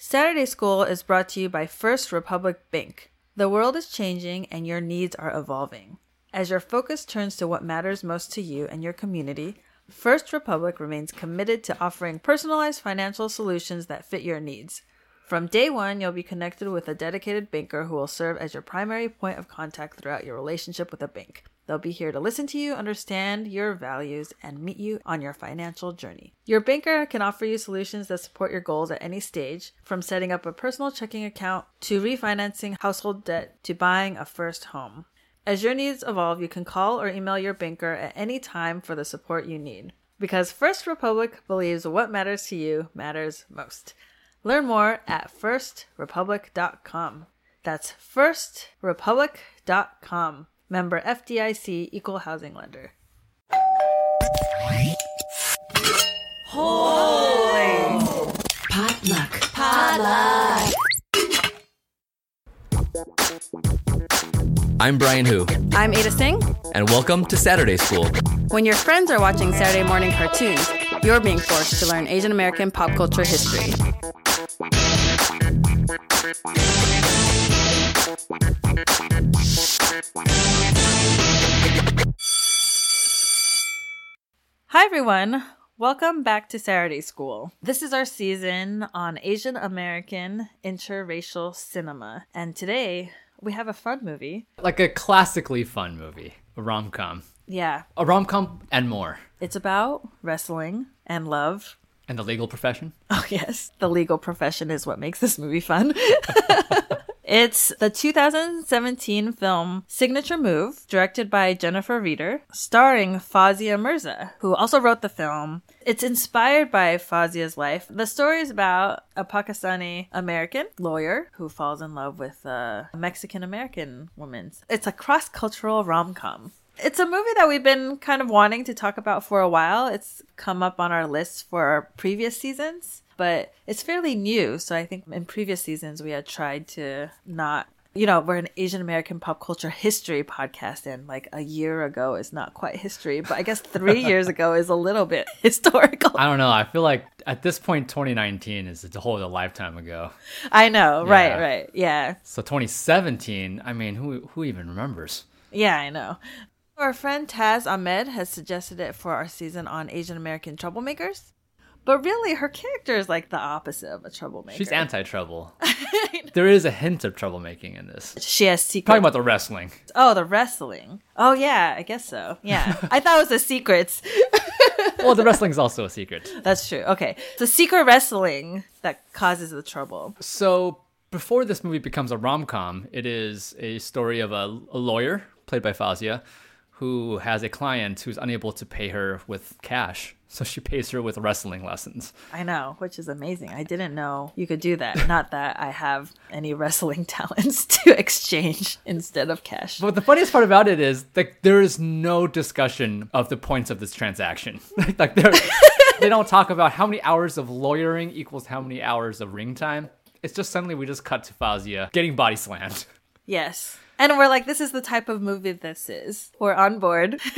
Saturday School is brought to you by First Republic Bank. The world is changing and your needs are evolving. As your focus turns to what matters most to you and your community, First Republic remains committed to offering personalized financial solutions that fit your needs. From day one, you'll be connected with a dedicated banker who will serve as your primary point of contact throughout your relationship with a bank. They'll be here to listen to you, understand your values, and meet you on your financial journey. Your banker can offer you solutions that support your goals at any stage, from setting up a personal checking account to refinancing household debt to buying a first home. As your needs evolve, you can call or email your banker at any time for the support you need. Because First Republic believes what matters to you matters most. Learn more at firstrepublic.com. That's firstrepublic.com. Member FDIC Equal Housing Lender. Holy Potluck. Potluck. I'm Brian Hu, I'm Ada Tseng. and welcome to Saturday School. When your friends are watching Saturday morning cartoons, you're being forced to learn Asian American pop culture history. Hi, everyone. Welcome back to Saturday School. This is our season on Asian American interracial cinema. And today we have a fun movie. like a classically fun movie, a rom com, Yeah, a rom com and more, it's about wrestling and love. And the legal profession. Oh, yes. The legal profession is what makes this movie fun. it's the 2017 film Signature Move, directed by Jennifer Reeder, starring Fawzia Mirza, who also wrote the film. It's inspired by Fawzia's life. The story is about a Pakistani American lawyer who falls in love with a Mexican American woman. It's a cross cultural rom com. It's a movie that we've been kind of wanting to talk about for a while. It's come up on our list for our previous seasons, but it's fairly new. So I think in previous seasons we had tried to not, you know, we're an Asian American pop culture history podcast, and like a year ago is not quite history, but I guess three years ago is a little bit historical. I don't know. I feel like at this point, 2019 is a whole lifetime ago. I know, right, right. Yeah. So 2017. I mean, who who even remembers? Yeah, I know. Our friend Taz Ahmed has suggested it for our season on Asian American troublemakers. But really, her character is like the opposite of a troublemaker. She's anti-trouble. there is a hint of troublemaking in this. She has secret. Talking about the wrestling. oh, the wrestling. Oh, yeah, I guess so. Yeah. I thought it was the secrets. Well, the wrestling's also a secret. That's true. Okay. The secret wrestling that causes the trouble. So before this movie becomes a rom com, it is a story of a, a lawyer played by Fawzia who has a client who's unable to pay her with cash. So she pays her with wrestling lessons. I know, which is amazing. I didn't know you could do that. Not that I have any wrestling talents to exchange instead of cash. But the funniest part about it is like there is no discussion of the points of this transaction. like they don't talk about how many hours of lawyering equals how many hours of ring time. It's just suddenly we just cut to Fawzia getting body slammed. Yes. And we're like, this is the type of movie this is. We're on board.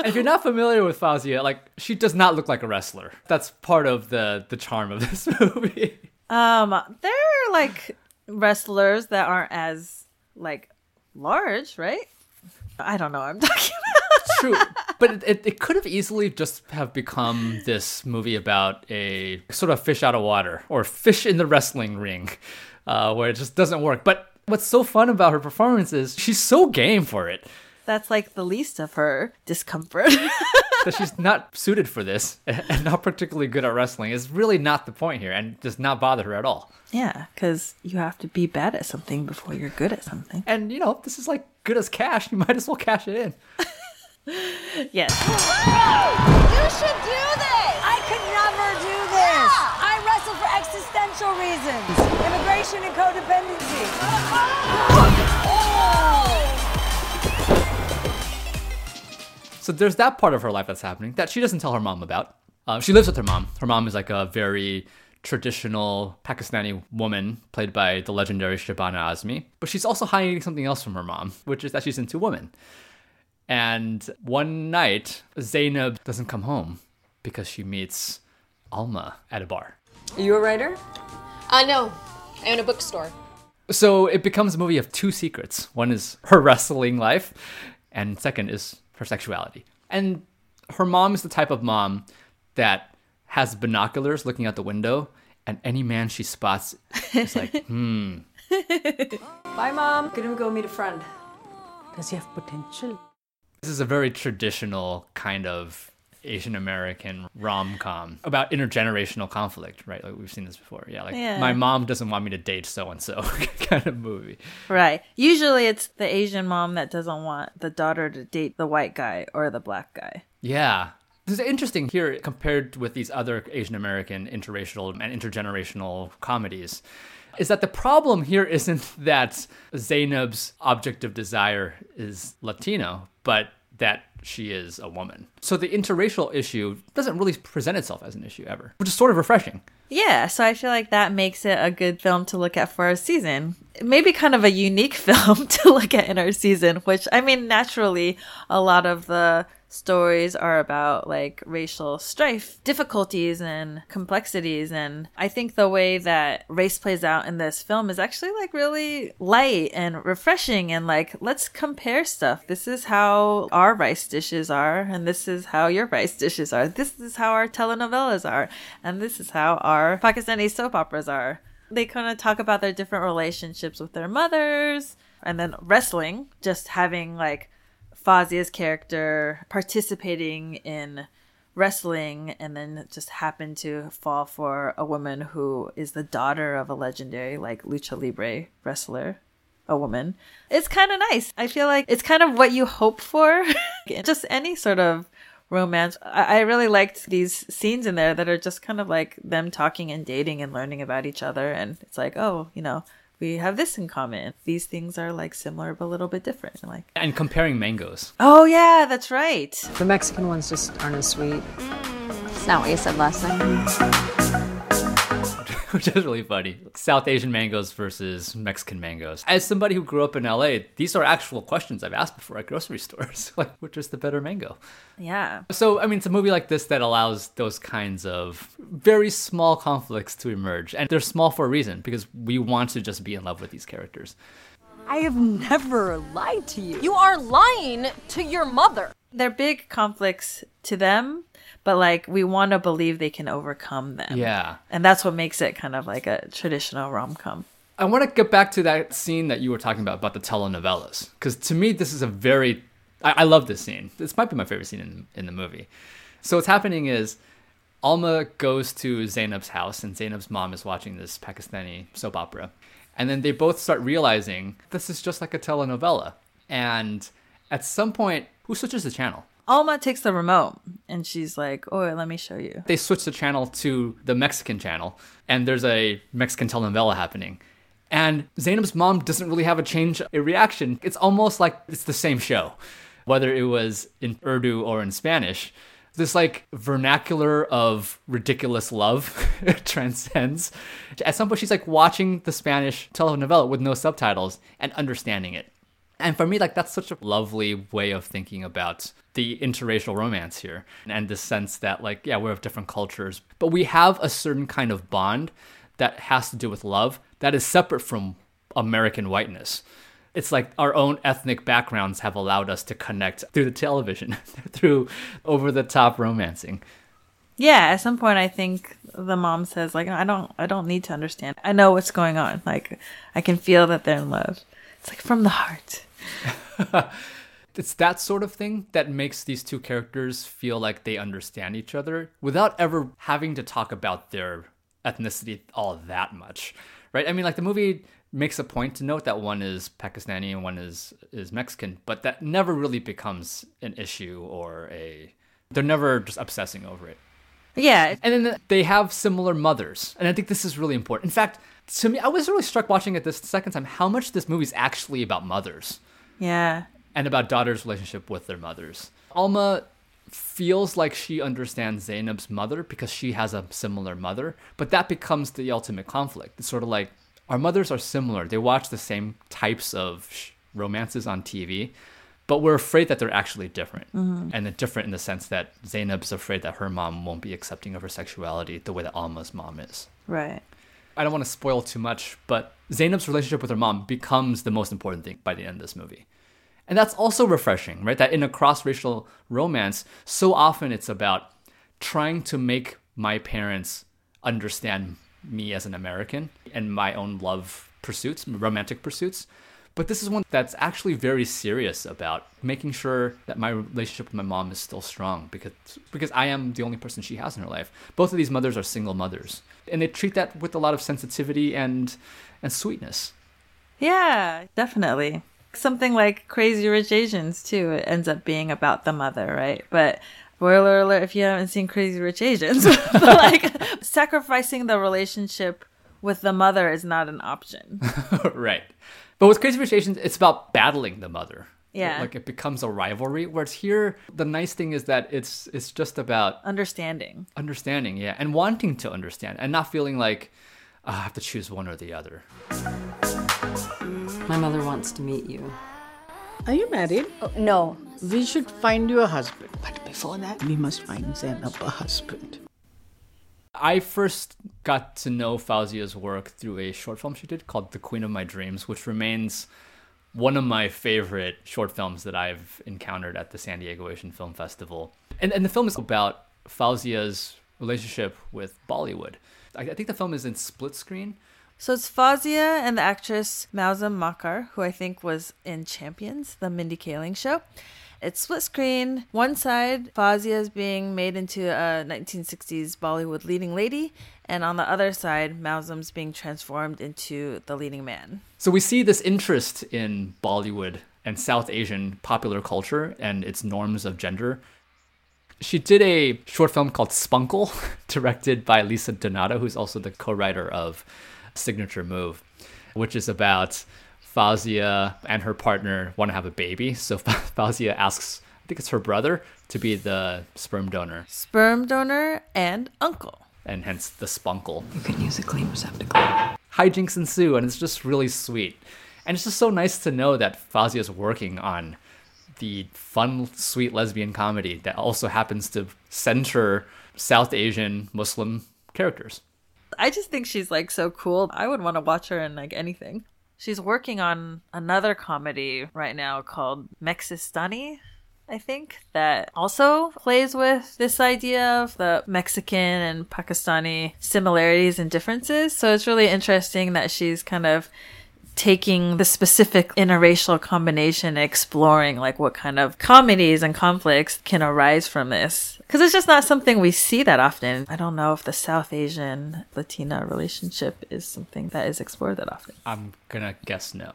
If you're not familiar with Fawzia, like she does not look like a wrestler. That's part of the the charm of this movie. um, there are like wrestlers that aren't as like large, right? I don't know what I'm talking about. True, but it, it, it could have easily just have become this movie about a sort of fish out of water or fish in the wrestling ring, uh, where it just doesn't work. But what's so fun about her performance is she's so game for it That's like the least of her discomfort. that she's not suited for this and not particularly good at wrestling is really not the point here and does not bother her at all. yeah, because you have to be bad at something before you're good at something. And you know, this is like good as cash. You might as well cash it in. Yes. You should do this! I could never do this! I wrestle for existential reasons. Immigration and codependency. So there's that part of her life that's happening that she doesn't tell her mom about. Uh, she lives with her mom. Her mom is like a very traditional Pakistani woman played by the legendary Shabana Azmi. But she's also hiding something else from her mom, which is that she's into women. And one night, Zainab doesn't come home because she meets Alma at a bar. Are you a writer? Uh, no. I own a bookstore. So it becomes a movie of two secrets. One is her wrestling life, and second is her sexuality. And her mom is the type of mom that has binoculars looking out the window, and any man she spots is like, hmm. Bye, Mom. Gonna go meet a friend. Does he have potential? This is a very traditional kind of Asian American rom com about intergenerational conflict, right? Like we've seen this before. Yeah, like Yeah. my mom doesn't want me to date so and so kind of movie. Right. Usually it's the Asian mom that doesn't want the daughter to date the white guy or the black guy. Yeah. This is interesting here compared with these other Asian American interracial and intergenerational comedies. Is that the problem here isn't that Zainab's object of desire is Latino, but that she is a woman. So the interracial issue doesn't really present itself as an issue ever, which is sort of refreshing. Yeah, so I feel like that makes it a good film to look at for a season. Maybe kind of a unique film to look at in our season, which I mean, naturally, a lot of the stories are about like racial strife, difficulties, and complexities. And I think the way that race plays out in this film is actually like really light and refreshing. And like, let's compare stuff. This is how our rice dishes are, and this is how your rice dishes are. This is how our telenovelas are, and this is how our Pakistani soap operas are. They kind of talk about their different relationships with their mothers, and then wrestling, just having like Fawzia's character participating in wrestling and then just happened to fall for a woman who is the daughter of a legendary like lucha libre wrestler a woman. It's kind of nice. I feel like it's kind of what you hope for. Just any sort of romance I-, I really liked these scenes in there that are just kind of like them talking and dating and learning about each other and it's like oh you know we have this in common these things are like similar but a little bit different like And comparing mangoes. Oh yeah, that's right. The Mexican ones just aren't as sweet. It's not what you said last night. which is really funny. South Asian mangoes versus Mexican mangoes. As somebody who grew up in LA, these are actual questions I've asked before at grocery stores. like, which is the better mango? Yeah. So, I mean, it's a movie like this that allows those kinds of very small conflicts to emerge. And they're small for a reason because we want to just be in love with these characters. I have never lied to you. You are lying to your mother. They're big conflicts to them, but like we want to believe they can overcome them. Yeah. And that's what makes it kind of like a traditional rom com. I want to get back to that scene that you were talking about, about the telenovelas. Because to me, this is a very. I, I love this scene. This might be my favorite scene in, in the movie. So, what's happening is Alma goes to Zainab's house, and Zainab's mom is watching this Pakistani soap opera. And then they both start realizing this is just like a telenovela. And at some point, who switches the channel? Alma takes the remote and she's like, "Oh, let me show you." they switch the channel to the Mexican channel, and there's a Mexican telenovela happening. And Zainab's mom doesn't really have a change a reaction. It's almost like it's the same show, whether it was in Urdu or in Spanish. This like vernacular of ridiculous love transcends. At some point, she's like watching the Spanish telenovela with no subtitles and understanding it. And for me, like that's such a lovely way of thinking about the interracial romance here, and the sense that like yeah, we're of different cultures, but we have a certain kind of bond that has to do with love that is separate from American whiteness. It's like our own ethnic backgrounds have allowed us to connect through the television, through over the top romancing. Yeah, at some point I think the mom says like, "I don't I don't need to understand. I know what's going on. Like I can feel that they're in love." It's like from the heart. it's that sort of thing that makes these two characters feel like they understand each other without ever having to talk about their ethnicity all that much right i mean like the movie makes a point to note that one is pakistani and one is is mexican but that never really becomes an issue or a they're never just obsessing over it Yeah, and then they have similar mothers. And I think this is really important. In fact, to me, I was really struck watching it this second time how much this movie is actually about mothers yeah. and about daughters' relationship with their mothers. Alma feels like she understands Zainab's mother because she has a similar mother, but that becomes the ultimate conflict. It's sort of like our mothers are similar. They watch the same types of sh- romances on TV, but we're afraid that they're actually different. Mm-hmm. And they're different in the sense that Zainab's afraid that her mom won't be accepting of her sexuality the way that Alma's mom is. Right. I don't want to spoil too much, but Zainab's relationship with her mom becomes the most important thing by the end of this movie. And that's also refreshing, right? That in a cross racial romance, so often it's about trying to make my parents understand me as an American and my own love pursuits, romantic pursuits. But this is one that's actually very serious about making sure that my relationship with my mom is still strong because because I am the only person she has in her life. Both of these mothers are single mothers, and they treat that with a lot of sensitivity and and sweetness. Yeah, definitely. Something like Crazy Rich Asians too. It ends up being about the mother, right? But spoiler alert if you haven't seen Crazy Rich Asians, but like sacrificing the relationship with the mother is not an option. right. But with Crazy Rich Asians, it's about battling the mother. Yeah. Like it becomes a rivalry. Whereas here, the nice thing is that it's it's just about Understanding. understanding, yeah, and wanting to understand, and not feeling like "Ah, I have to choose one or the other. My mother wants to meet you. Are you married? No. We should find you a husband. But before that, we must find Zainab a husband. I first got to know Fawzia's work through a short film she did called The Queen of My Dreams, which remains one of my favorite short films that I've encountered at the San Diego Asian Film Festival. And, and the film is about Fawzia's relationship with Bollywood. I, I think the film is in split screen. So it's Fawzia and the actress Mouzam Makkar, who I think was in Champions, the Mindy Kaling show. It's split screen. One side, Fawzia is being made into a 1960s Bollywood leading lady, and on the other side, Mouzam's being transformed into the leading man. So we see this interest in Bollywood and South Asian popular culture and its norms of gender. She did a short film called Spunkle, directed by Lisa Donato, who's also the co-writer of Signature Move, which is about Fawzia and her partner want to have a baby. So Fawzia asks, I think it's her brother, to be the sperm donor, Sperm donor and uncle. and hence the Spunkle. You can use a clean receptacle. hijinks ensue, and it's just really sweet. And it's just so nice to know that Fawzia is working on the fun, sweet lesbian comedy that also happens to center South Asian Muslim characters. I just think she's like so cool. I would want to watch her in like anything. She's working on another comedy right now called Mexistani, I think, that also plays with this idea of the Mexican and Pakistani similarities and differences. So it's really interesting that she's kind of taking the specific interracial combination and exploring like what kind of comedies and conflicts can arise from this. Because it's just not something we see that often. I don't know if the south asian latina relationship is something that is explored that often. I'm gonna guess no.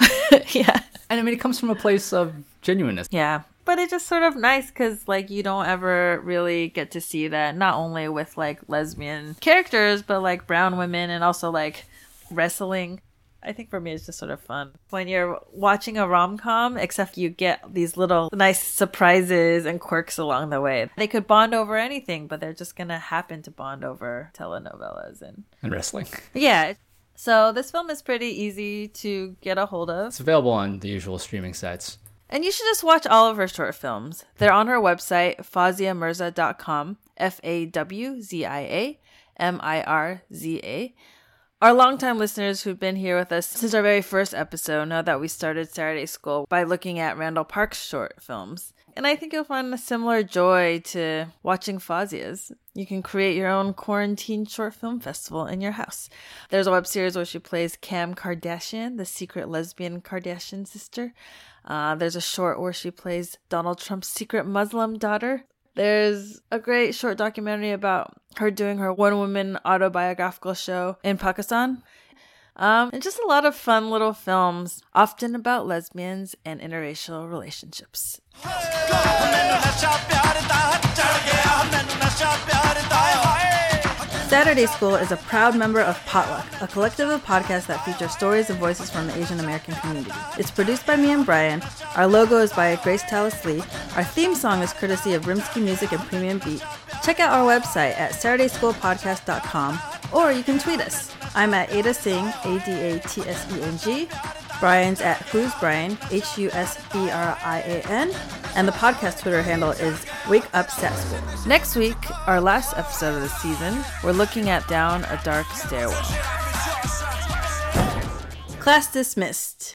yeah. And I mean, it comes from a place of genuineness. yeah. But it's just sort of nice because like you don't ever really get to see that not only with like lesbian characters but like brown women and also like wrestling I think for me it's just sort of fun when you're watching a rom com, except you get these little nice surprises and quirks along the way. They could bond over anything, but they're just gonna happen to bond over telenovelas and And wrestling. yeah. So this film is pretty easy to get a hold of. It's available on the usual streaming sites. And you should just watch all of her short films. They're on her website, fawziamirza.com, F A W Z I A M I R Z A. Our longtime listeners who've been here with us since our very first episode know that we started Saturday School by looking at Randall Park's short films. And I think you'll find a similar joy to watching Fawzia's. You can create your own quarantine short film festival in your house. There's a web series where she plays Kam Kardashian, the secret lesbian Kardashian sister. Uh, there's a short where she plays Donald Trump's secret Muslim daughter. There's a great short documentary about her doing her one woman autobiographical show in Pakistan. Um, and just a lot of fun little films, often about lesbians and interracial relationships. Saturday School is a proud member of Potluck, a collective of podcasts that feature stories and voices from the Asian American community. It's produced by me and Brian. Our logo is by Grace Tallis Lee. Our theme song is courtesy of Rimsky Music and Premium Beat. Check out our website at SaturdaySchoolPodcast.com or you can tweet us. I'm at Ada Tseng, A D A T S E N G. Brian's at Who's Brian, H U S B R I A N. And the podcast Twitter handle is Wake Up Sat School. Next week, our last episode of the season, we're looking at Down a Dark Stairwell. Class dismissed.